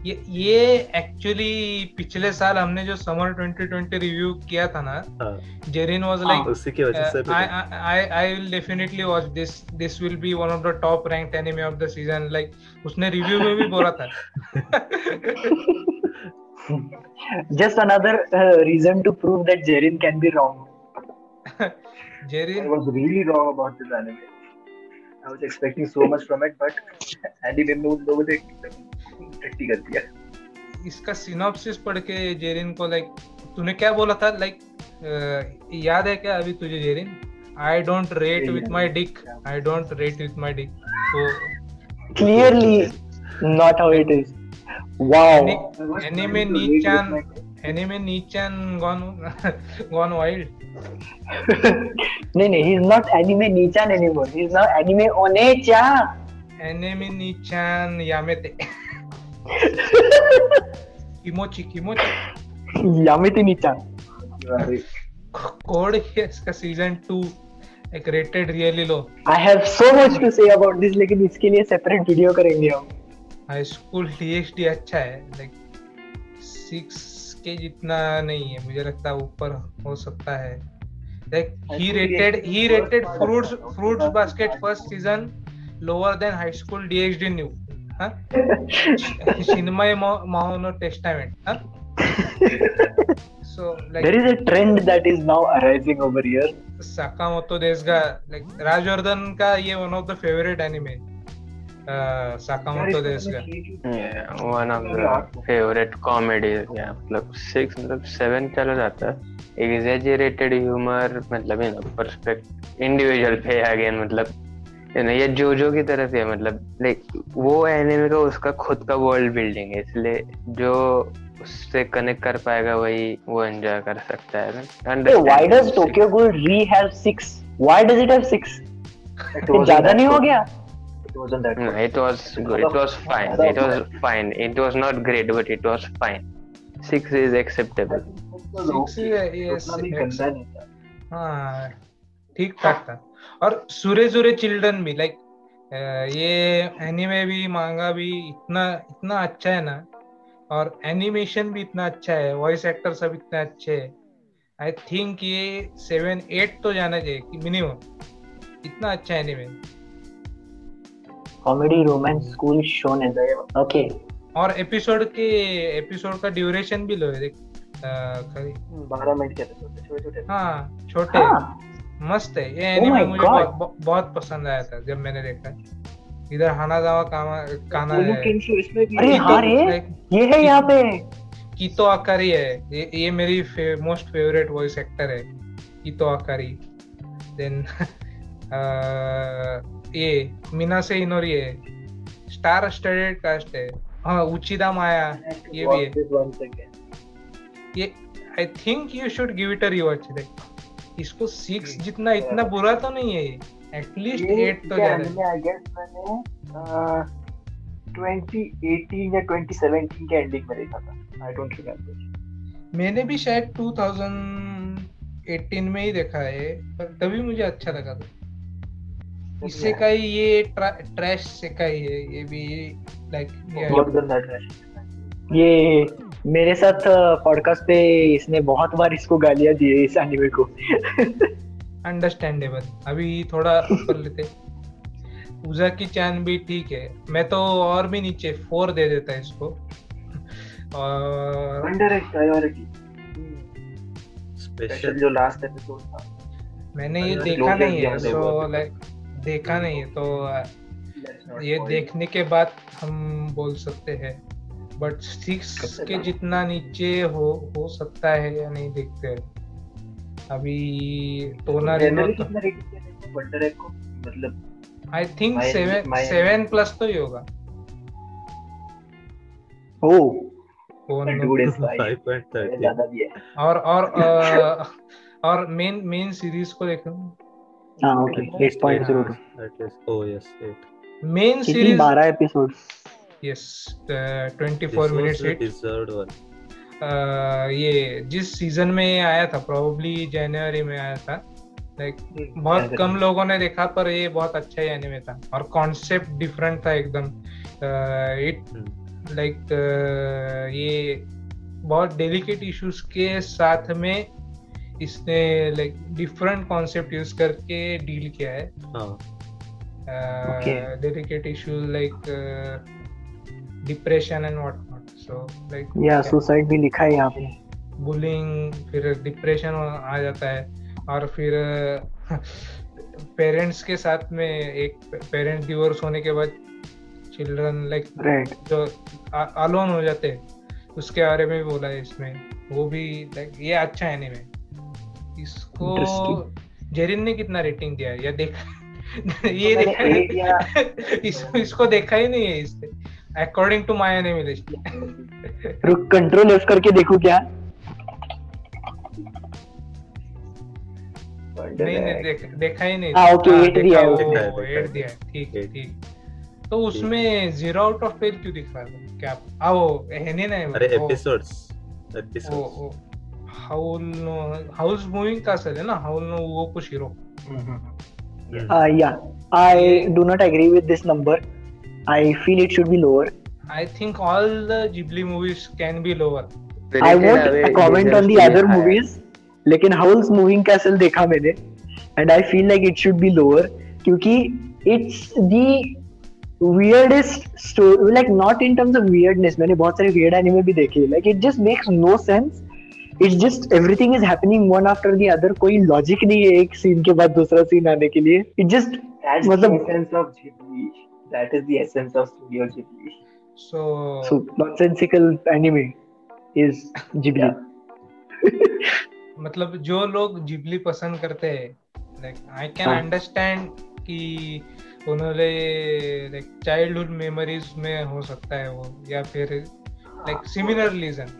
ये ये एक्चुअली पिछले साल हमने जो समर 2020 रिव्यू किया था ना हाँ जेरिन वाज हाँ। लाइक उसी की वजह से I I will definitely watch this. This will be one of the top ranked anime of the season. Like उसने रिव्यू में भी बोला था. just another uh, reason to prove that Jerin can be wrong. I Jerin was really wrong about this anime. I was expecting so much from it, but anime में उन लोगों ने टट्टी कर दिया. इसका सिनॉप्सिस पढ़ के जेरिन को लाइक तूने क्या बोला था लाइक याद है क्या अभी तुझे Jerin I don't rate with my dick I don't rate with my dick तो Clearly, not how it is. Wow. anime neechan anime neechan gone gone wild no, no, he's not anime Nichan anymore. He's now anime One-chan. anime neechan yamete kimochi kimochi Yamete Nichan. है इसका season two एक rated really low I have so much to say about this, लेकिन इसके लिए separate video करेंगे हम. High school TXD अच्छा है. लाइक सिक्स के जितना नहीं है. मुझे लगता है ऊपर हो सकता है. Like he rated he rated Fruits Fruits Basket first season lower than High School DxD New Shinmai Maou no Testament so There like is a trend that is now arising over here. Sakamoto Desu ga like Rajvardhan का ये one of the favourite anime Sakamoto Desu ga one of the favourite comedy या मतलब six मतलब seven चला जाता है। Exaggerated humour मतलब you know perspect individual पे अगेन मतलब ये जोजो की तरफ़ है मतलब लाइक वो एनिमे का उसका खुद का वर्ल्ड बिल्डिंग है इसलिए जो उससे कनेक्ट कर पाएगा वही वो एंजॉय कर सकता है why does Tokyo Ghoul re have six why does it have six ज़्यादा नहीं हो गया? It was good it was fine it was fine it was not great but it was fine six is acceptable ठीक ठाक था। और सूर्य सूर्य चिल्ड्रन भी लाइक ये एनिमे भी मांगा भी इतना इतना अच्छा है ना और एनिमेशन भी इतना अच्छा है वॉइस एक्टर सब इतने अच्छे हैं। आई थिंक ये सेवन एट तो जाना चाहिए कि मिनिमम इतना अच्छा anime Comedy, romance, school shown as a okay. और एपिसोड के एपिसोड का ड्यूरेशन भी लो है देख बारह मिनट के छोटे छोटे हाँ छोटे। हाँ, मस्त है। ये Oh एनिमे my मुझे बहुत, बहुत पसंद आया था जब मैंने देखा। इधर हानाजावा कामा काना है। इसमें भी अरे हाँ। रे ये है यहाँ पे। कीतो आकारी है। ये ये मेरी मोस्ट फेवरेट वॉइस एक्टर है। Kito Akari. देन ये मीनासे इनोरी है। स्टार स्टडेड कास्ट है। हाँ उचिदा माया ये भी है. ये I think you should give it a rewatch like इसको सिक्स जितना इतना बुरा तो नहीं है एटलीस्ट एट तो I guess मैंने अह, 2018 या 2017 के एंडिंग में देखा था। आई डोंट रिमेम्बर मैंने भी शायद 2018 में ही देखा है पर तभी मुझे अच्छा लगा था। इससे का ही ये ट्रैश से का ही है ये भी लाइक बहुत गंदा ट्रैश ये मेरे साथ पॉडकास्ट पे इसने बहुत बार इसको गालियाँ दी है इस एनिमे को। अंडरस्टैंडेबल अभी थोड़ा ऊपर लेते पूजा की चैन भी ठीक है। मैं तो और भी नीचे फोर दे देता इसको। और अंडर प्रायोरिटी स्पेशल जो लास्ट एपिसोड था। मैंने ये देखा नहीं है सो लाइक देखा नहीं है तो ये देखने के बाद हम बोल सकते हैं। बट सिक्स के जितना नीचे हो हो सकता है या नहीं देखते हैं। अभी टोना Generally कितना rating दिया था वंडर एग को मतलब I think seven seven plus तो ही होगा। ओ दिया है और और और मेन मेन सीरीज़ को देखो। हाँ okay 8.02 At least. Oh yes, eight. Main series 12 episode yes 24 This was minutes. ये जिस सीज़न में आया था प्रोबेबली जनवरी में आया था लाइक हम्म, बहुत. कम लोगों ने देखा पर ये बहुत अच्छा ही एनिमे था और कॉन्सेप्ट डिफरेंट था एकदम इट Hmm. लाइक ये बहुत डेलिकेट इश्यूज़ के साथ में इसने लाइक डिफरेंट कॉन्सेप्ट यूज़ करके डील किया है. Delicate issues like depression and what not so like या सुसाइड भी लिखा है यहाँ पे। बुलिंग फिर डिप्रेशन आ जाता है। और फिर पेरेंट्स के साथ में एक पेरेंट्स डिवोर्स होने के बाद चिल्ड्रन लाइक जो अलोन हो जाते हैं उसके बारे में भी बोला है इसमें। वो भी लाइक ये अच्छा है में इसको जेरिन ने कितना रेटिंग दिया है? या देखा? ये देखा इस, इसको देखा ही नहीं है इससे according to my anime list रुक कंट्रोल एफ़ करके देखो क्या? नहीं नहीं देख, देखा ही नहीं। हाँ, okay, eight दिया है एट दिया ठीक है ठीक। तो उसमें ज़ीरो आउट ऑफ़ टेन क्यों दिख रहा था क्या? आ वो है नहीं ना अरे. वो। हाउल नो हाउस मूविंग का सर है ना? हाउल नो वो कुछ hero Hmm. Uh, yeah, I do not agree with this number. I feel it should be lower. I think all the Ghibli movies can be lower I won't comment on the other movies. लेकिन house moving castle देखा मैंने and I feel like it should be lower क्योंकि it's the weirdest story like not in terms of weirdness मैंने बहुत सारे weird anime भी देखे like it just makes no sense it's just everything is happening one after the other कोई logic नहीं है एक scene के बाद दूसरा scene आने के लिए it just That's मतलब- the essence of Ghibli. That is the essence of Studio Ghibli. So so nonsensical anime is Ghibli Yeah. मतलब जो लोग जिबली पसंद करते हैं लाइक आई कैन. अंडरस्टैंड कि उन्होंने लाइक चाइल्डहुड मेमोरीज में हो सकता है वो या फिर लाइक सिमिलर रीजन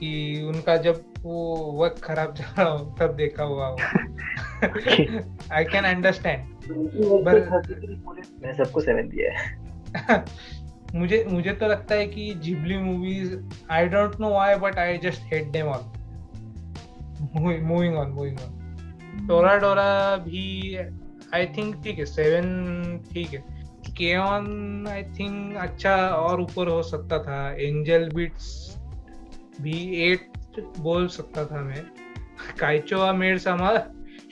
कि उनका जब वो वक्त खराब जा रहा हो तब देखा हुआ हो। आई कैन अंडरस्टैंड मैंने सबको सेवन दिया है। मुझे मुझे तो लगता है कि Ghibli movies I don't know why but I just hate them all moving on moving on Toradora भी आई थिंक ठीक है सेवन ठीक है. केऑन आई थिंक अच्छा और ऊपर हो सकता था. एंजल बीट्स भी एट बोल सकता था मैं। Kaichou wa maid sama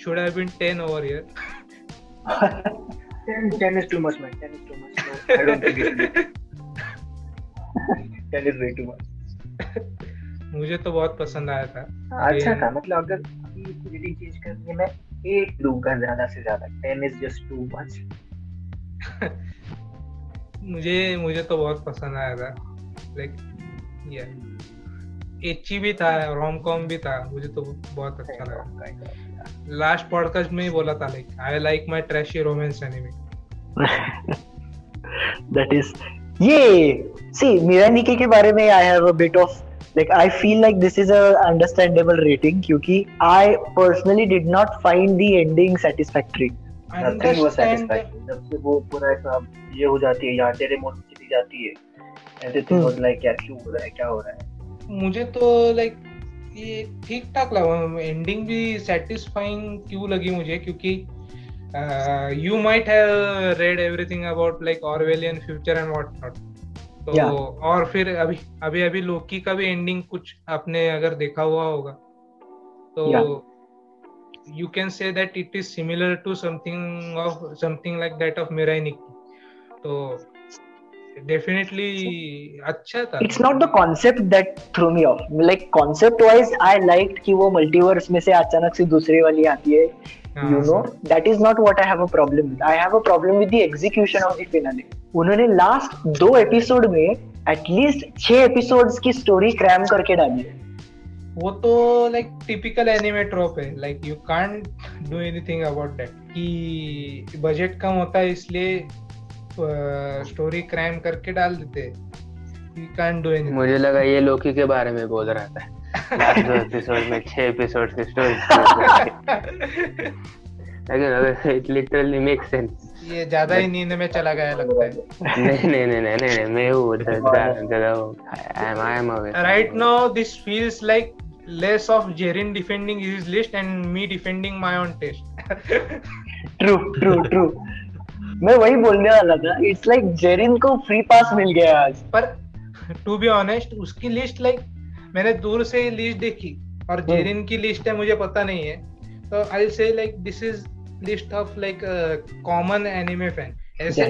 should have been 10 over here Ten, ten is too much, man. Ten is too much. No, I don't think it's ten is way too much. मुझे तो बहुत पसंद आया था। अच्छा था मतलब अगर अभी रेटिंग चेंज करनी है मैं एट दूँगा ज़्यादा से ज़्यादा। Ten is just too much मुझे मुझे तो बहुत पसंद आया था। लाइक ये एची भी था रोम कॉम भी था मुझे तो बहुत अच्छा लगा। लास्ट पॉडकास्ट में ही बोला था like I like my trashy romance anime that is ये see मिरानिके के बारे में I have a bit of like I feel like this is a understandable rating क्योंकि I personally did not find the ending satisfactory. Nothing was satisfying जब से वो पूरा ऐसा ये हो जाती है यार तेरे मोड चली जाती है एवरीथिंग वाज लाइक यार क्यों हो रहा है क्या हो रहा है? मुझे तो लाइक ये ठीक ठाक लगा। एंडिंग भी सेटिस्फाइंग क्यों लगी मुझे? क्योंकि you might have read everything about like Orwellian future and what not तो Yeah. और फिर अभी अभी अभी लोकी का भी एंडिंग कुछ आपने अगर देखा हुआ होगा तो you can say that it is similar to something of something like that of मिराइनिक तो डेफिनेटली अच्छा था it's not the concept that threw me off like concept wise I liked कि वो multiverse में से अचानक से दूसरी वाली आती है हाँ, you know that is not what I have a problem with I have a problem with the execution of the finale उन्होंने लास्ट दो एपिसोड में एटलीस्ट छह एपिसोड्स की स्टोरी क्रैम करके डाली है वो तो लाइक टिपिकल एनिमे ट्रॉप है like you can't do anything about that कि बजट कम होता है इसलिए स्टोरी क्राइम करके डाल देते। मुझे लगा ये लोकी के बारे में बोल रहा था। लास्ट दो एपिसोड में छह एपिसोड की स्टोरी लेकिन इट लिटरली मेक सेंस ये ज़्यादा ही नींद में चला गया लगता है। नहीं नहीं नहीं नहीं नहीं मैं हूँ जगह I am away right now this feels like less of Jerin defending his list and me defending my own taste true true true मैं वही बोलने वाला था। इट्स लाइक जेरिन को फ्री पास मिल गया आज। पर टू बी ऑनेस्ट उसकी लिस्ट लाइक मैंने दूर से लिस्ट देखी और जेरिन की लिस्ट है मुझे पता नहीं है। तो I say like this is list of like common anime fan ऐसे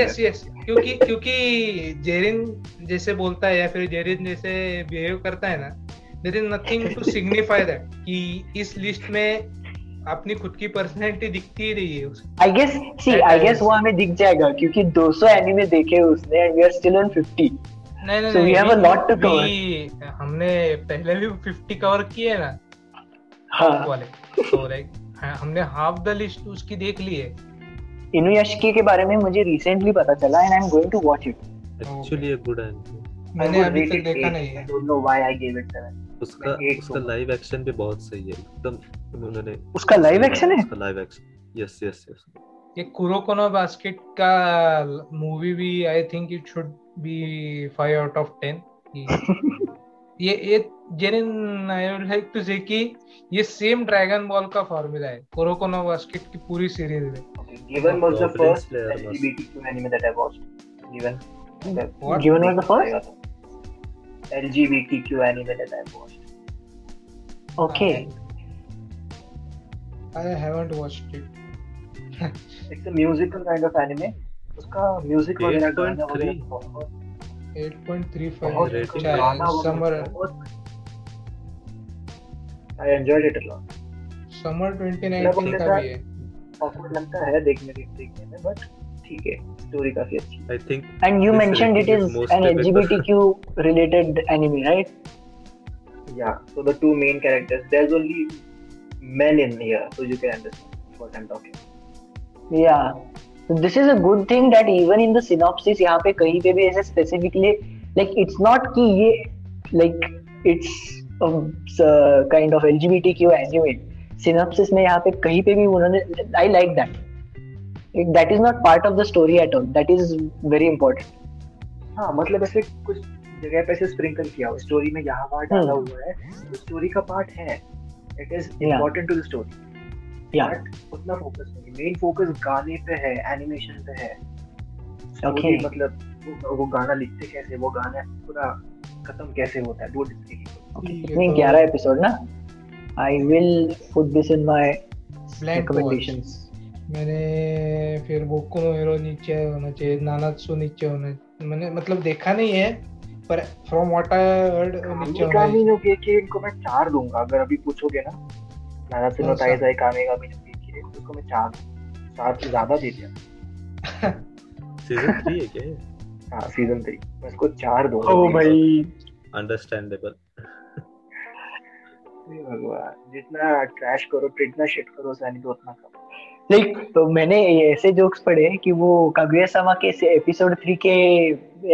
यस यस क्योंकि क्योंकि जेरिन जैसे बोलता है या फिर जेरिन जैसे बिहेव करता है ना there is nothing to signify that कि इस लिस्ट में अपनी खुद की पर्सनैलिटी दिखती ही रही है उसकी। आई गेस सी आई गेस वो हमें दिख जाएगा क्योंकि 200 एनिमे देखे उसने and we are still on 50 नहीं नहीं So we नहीं, have a we- lot to cover. we- हमने पहले भी 50 कवर किए ना? हाँ। वाले। तो लाइक हमने हाफ़ द लिस्ट उसकी देख ली है। इनुयाशिकी के बारे में मुझे रिसेंटली पता चला and I am going to watch it actually एक गुड एनिमे मैंने अभी तक देखा नहीं है। I don't know why I gave it seven. उसका उसका लाइव एक्शन भी बहुत सही है एकदम उन्होंने उसका live action है? उसका live action yes yes yes ये कुरोकोनो बास्केट का मूवी भी I think it should be 5 out of 10 ये ये Jerin I would like to say कि ये सेम ड्रैगन बॉल का फॉर्मूला है कुरोकोनो बास्केट की पूरी सीरीज़ में। Okay, Given was the Goblin first Slayer was- LGBTQ anime that I watched. Given. LGBTQ anime that I watched. Okay I haven't watched it It's a musical kind of anime. उसका music वगैरह गाना 8.3 वगैरह बहुत 8.35 बहुत rating गाना summer I enjoyed it a lot. Summer मैं 2019 बोलता का भी है Awkward लगता है देखने देखने में बट ठीक है स्टोरी काफ़ी अच्छी I think and you mention it is an LGBTQ related anime right yeah so the two main characters there is only men in here so you can understand what I am talking yeah this is a good thing that even in the synopsis यहाँ पे कहीं पे भी ऐसे specifically like it's not कि ये like it's kind of LGBTQ anime synopsis में यहाँ पे कहीं पे भी उन्होंने I like that That is not part of the story at all. That is very important. हाँ मतलब ऐसे कुछ जगह पे ऐसे स्प्रिंकल किया हो। स्टोरी में यहाँ वहाँ डाला हुआ है। तो स्टोरी का पार्ट है। It is. Important to the story उतना फोकस नहीं। मेन फोकस गाने पे है एनिमेशन पे है। Okay. Story मतलब वो, वो गाना लिखते कैसे वो गाना पूरा खत्म कैसे होता है ये कितने तो- ग्यारह एपिसोड ना? I will put this in my Blank recommendations. मैंने फिर बोको नो हीरो नीचे होना चाहिए नानात्सु नीचे होना मैंने मतलब देखा नहीं है पर फ्रॉम व्हाट आई हर्ड नीचे होना चाहिए। कामी नो के इनको मैं चार दूँगा अगर अभी पूछोगे ना। नानात्सु नो कौन सा? ताइजाई कामेगामी नो के उसको मैं चार चार से ज़्यादा दे दिया। सीज़न 3 है क्या हाँ सीज़न थ्री मैं इसको चार दूँगा। Oh भाई। अंडरस्टैंडेबल हे भगवान जितना ट्रैश करो जितना शिट करो सैनी तो उतना कम। लाइक तो मैंने ऐसे जोक्स पढ़े कि वो कागुया सामा के एपिसोड थ्री के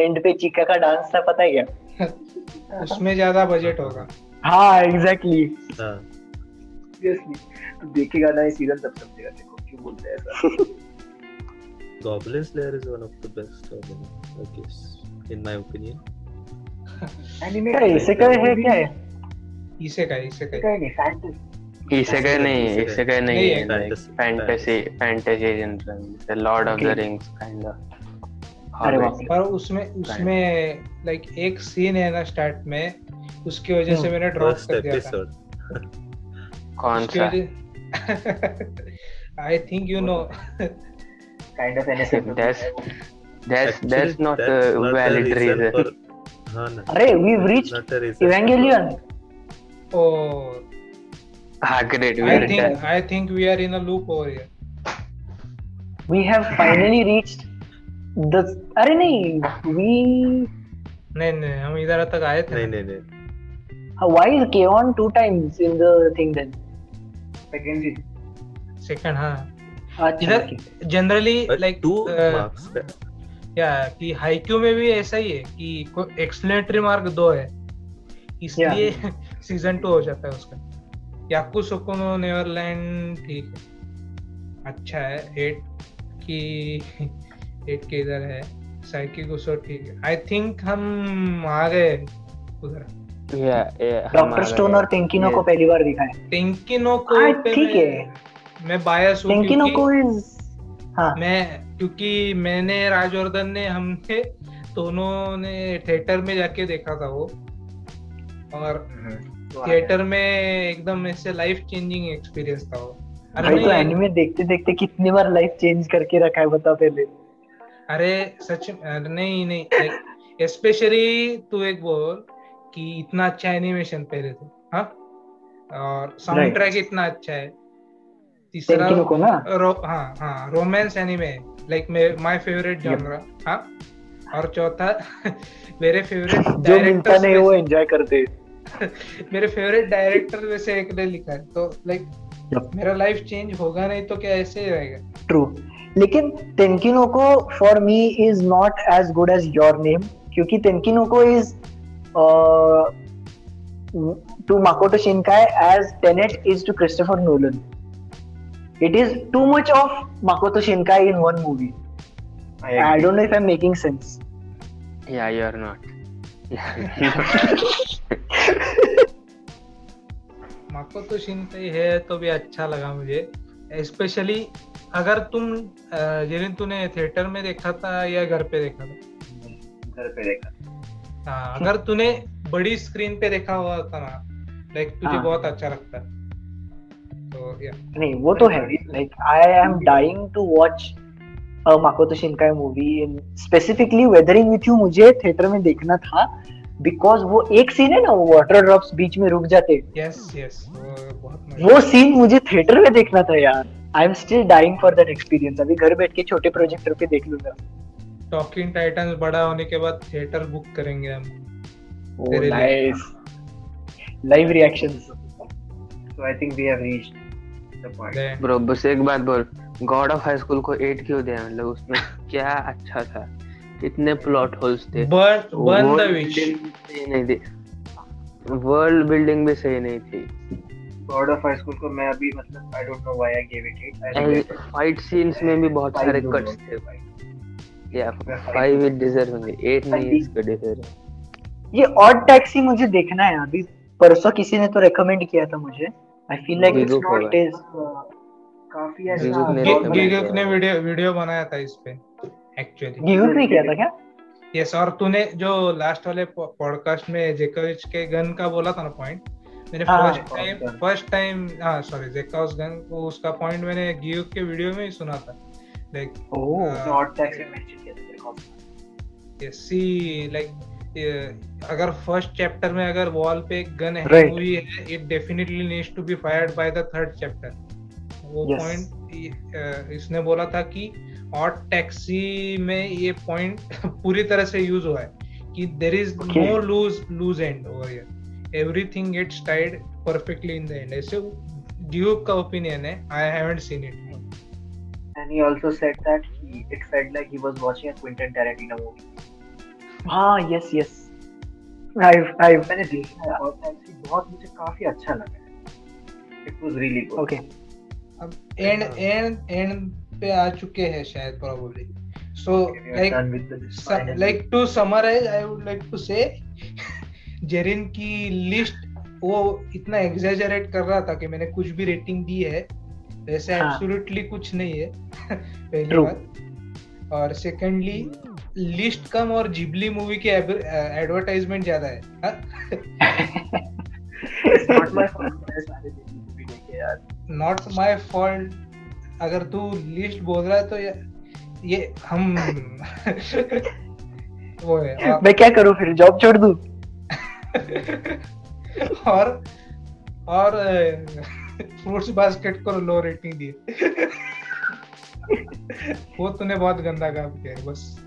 एंड पे चिका का डांस था पता है क्या? उसमें ज़्यादा बजट होगा। हाँ एग्जैक्टली हाँ। सीरियसली तू देखेगा ना ये सीज़न तब समझेगा देखो क्यों बोलते हैं ऐसा? Goblin Slayer is one of the best anime, I guess, in my opinion. Anime क्या इसे क्या है क्या? है इसे का इसे का का नहीं फैंटेसी इसेkai नहीं. इसेkai नहीं है है, like fantasy. fantasy fantasy genre the lord of the Okay. rings kind of अरे। पर उसमें उसमें लाइक एक सीन है ना स्टार्ट में उसकी वजह से हम्म, मैंने ड्रॉप कर दिया था. कौन सा I think you know kind of NSF That's- that's Actually, that's not a that's not a valid reason reason for- हाँ ना, अरे we've reached not a हाँ great we I are done think I think we are in a loop over we have finally reached the अरे नहीं we नहीं नहीं हम इधर तक आए थे। नहीं नहीं नहीं। why is Keon two times in the thing then? Second season second हाँ। अच्छा इधर जनरली लाइक two marks पे कि हाईक्यू में भी ऐसा ही है कि एक्सप्लेनेटरी मार्क दो है। इसलिए सीज़न टू हो जाता है उसका। याकुसोको नो नेवरलैंड ठीक है। अच्छा है एट की एट के इधर है साइकी गुसो ठीक है। आई थिंक हम आ गए उधर। या या डॉक्टर स्टोन और टेंकिनो को पहली बार दिखा है। टेंकिनो को हाँ, ठीक है। मैं बायस हूँ टेंकिनो को इज़ हाँ। मैं क्योंकि मैंने राजवर्धन ने हमने दोनों ने थिएटर में जाके देखा था वो। और थिएटर में एकदम ऐसे लाइफ चेंजिंग एक्सपीरियंस था वो। अरे भाई तो एनिमे देखते देखते कितनी बार लाइफ चेंज करके रखा है बता पहले। अरे सच नहीं नहीं स्पेशली तू एक बोल कि इतना अच्छा एनिमेशन पहले थे हाँ? और साउंड ट्रैक इतना अच्छा है। तीसरा को ना। रो, हाँ हाँ romance anime like my favourite genre हाँ? और चौथा मेरे फेवरेट जो मिलता नहीं वो एंजॉय करते। मेरे फेवरेट डायरेक्टर में से एक ने लिखा है। तो लाइक Yup. मेरा लाइफ चेंज होगा नहीं तो क्या ऐसे ही रहेगा? ट्रू लेकिन Tenki no Ko for me is not as good as your name क्योंकि Tenki no Ko is to Makoto Shinkai as Tenet is to Christopher Nolan it is too much of Makoto Shinkai in one movie I don't know if I am making sense yeah you are not Mako तो है तो भी अच्छा लगा मुझे। Specially अगर तुम अ, जिन तूने थिएटर में देखा था या घर पे देखा था? घर पे देखा हाँ अगर तूने बड़ी स्क्रीन पे देखा हुआ था ना लाइक तुझे हाँ। बहुत अच्छा लगता। तो या नहीं वो तो है। Like I am dying to watch Makoto Shinkai movie in specifically weathering with you मुझे थिएटर में देखना था। बिकॉज़ वो एक सीन है ना वो वाटर ड्रॉप्स बीच में रुक जाते। यस यस वो बहुत वो सीन मुझे थिएटर में देखना था यार। I am still dying for that experience अभी घर बैठ के छोटे प्रोजेक्टर पे देख लूँगा। टॉकिंग टाइटंस बड़ा होने के बाद थिएटर बुक करेंगे हम। Nice live reactions so i think we have reached the point. दे- ब्रो बस एक बात बोल। गॉड ऑफ़ हाई स्कूल को एट क्यों दिया? मतलब उसमें क्या अच्छा था। कितने प्लॉट होल्स थे नहीं थी। वर्ल्ड बिल्डिंग भी सही नहीं थी। God of high school को मैं अभी मतलब i don't know why i gave it 8 i regret it. Fight scenes में भी बहुत सारे कट्स थे। या फाइव इट डिजर्व होंगे। एट नहीं. इसका डिजर्व ये ऑड टैक्सी मुझे देखना है अभी। परसों किसी ने तो रेकमेंड किया था मुझे। I feel like it's not is काफ़ी ऐसा ने गिगक ने वीडियो वीडियो बनाया था इस पे। एक्चुअली गिगुक ने किया था क्या यस और तूने जो लास्ट वाले पॉडकास्ट में जेकोविच के गन का बोला था ना पॉइंट मैंने फ़र्स्ट टाइम फ़र्स्ट टाइम हाँ सॉरी जेकाउस गन को उसका पॉइंट मैंने गिगक के वीडियो में ही सुना था लाइक ओह हाँ। short text में mention किया था तेरे यस सी लाइक अगर फ़र्स्ट चैप्टर में अगर वॉल पे एक गन है. हुई है it definitely needs to be fired by the third chapter वो Yes. पॉइंट इसने बोला था कि और टैक्सी में ये पॉइंट पूरी तरह से यूज़ हुआ है कि there is no loose loose end over here everything gets tied perfectly in the end ऐसे ड्यूक का ओपिनियन है. I haven't seen it and he also said that he it felt like he was watching a Quentin Tarantino movie. हाँ yes yes I I मैंने देखा है और taxi बहुत मुझे काफ़ी अच्छा लगा it was really good okay अब एंड एंड एंड पे आ चुके हैं शायद probably so like like to summarize I would like to say Jerin की लिस्ट वो इतना एग्जैजरेट कर रहा था कि मैंने कुछ भी रेटिंग दी है वैसे एब्सोल्युटली हाँ. कुछ नहीं है पहली True. बात। और सेकंडली लिस्ट कम और जिबली मूवी के एडवर्टाइजमेंट ज़्यादा है। हाँ? नॉट माय फॉल्ट अगर तू लिस्ट बोल रहा है तो ये, ये हम वो है और- मैं क्या करूँ फिर? जॉब छोड़ दूँ? और और फ्रूट्स बास्केट को लो रेटिंग दी वो तूने बहुत गंदा काम किया है बस।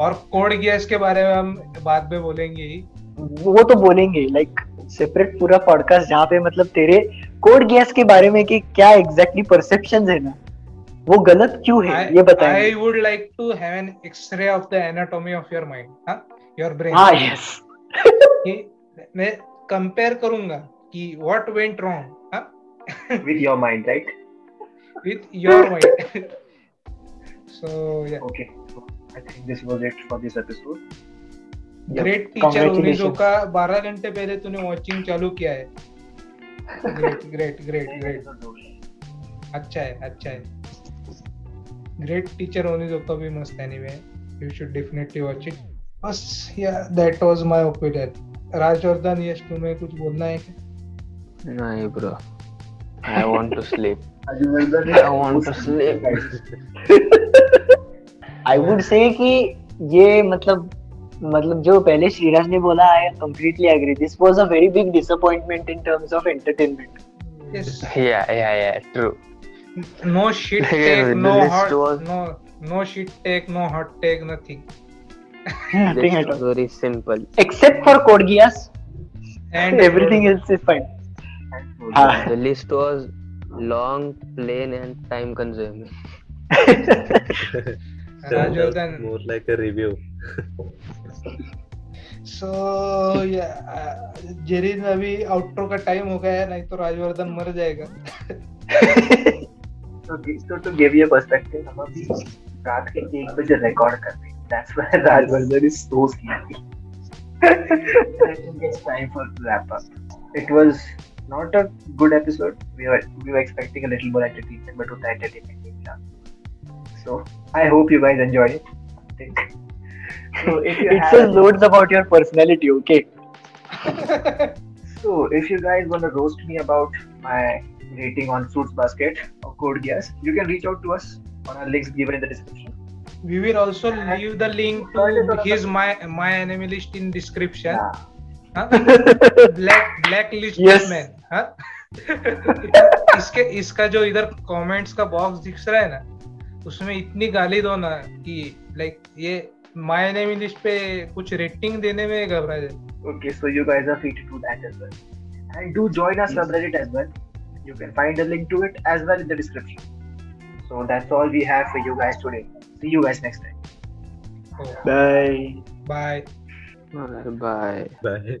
और कोड गियर्स के बारे में हम बाद में बोलेंगे ही। वो तो बोलेंगे लाइक सेपरेट पूरा पॉडकास्ट जहाँ पे मतलब तेरे कोड गैस के बारे में कि क्या एग्जैक्टली परसेप्शंस है ना वो गलत क्यों है ये बताएँ I would like to have an x-ray of the anatomy of your mind हाँ योर ब्रेन हाँ यस मैं कंपेयर करूँगा कि what went wrong huh? with your mind, right? with your mind so yeah Okay. So I think this was it for this episode. Great teacher उन्नीसो. का 12 घंटे पहले तूने watching चालू किया है ग्रेट ग्रेट ग्रेट ग्रेट अच्छा है अच्छा है. ग्रेट टीचर ओनिजो का भी मस्त anime you should definitely watch it बस yeah that was my opinion Rajvardhan Yash तुम्हें कुछ बोलना है क्या? नहीं bro I want to sleep I I want to sleep. I would say कि ये मतलब मतलब जो पहले श्रीराज ने बोला I completely agree this was a very big disappointment in terms of entertainment yeah yeah yeah true no shit no hot no no shit take no hot take nothing nothing at all very simple except for code and everything is fine the list was long plain and time consuming राजोगन more like a review so Jerin अभी outro का time हो गया है नहीं तो राजवर्धन मर जाएगा So, so to give you a हम अभी रात के एक बजे रिकॉर्ड कर रहे हैं. That's why Rajवर्धन is so sleepy. I think it's time for wrap up. It was not a good episode. We were we were expecting a little more entertainment, but with entertainment. So I hope you guys enjoyed it. Think. So if you it have, says loads about your personality okay so if you guys want to roast me about my rating on Fruits Basket or Code Geass, you can reach out to us on our links given in the description. we will also and leave the link to his my my enemy list in description Yeah. huh? black black list Yes. man huh? इसके इसका जो इधर comments का box दिख रहा है ना उसमें इतनी गाली दो ना कि लाइक ये माय नेम लिस्ट पे कुछ रेटिंग देने में घबरा जाए Okay, so you guys are free to do that as well. And do join our subreddit as well. You can find a link to it as well in the description. So that's all we have for you guys today. See you guys next time. bye bye Bye. Bye.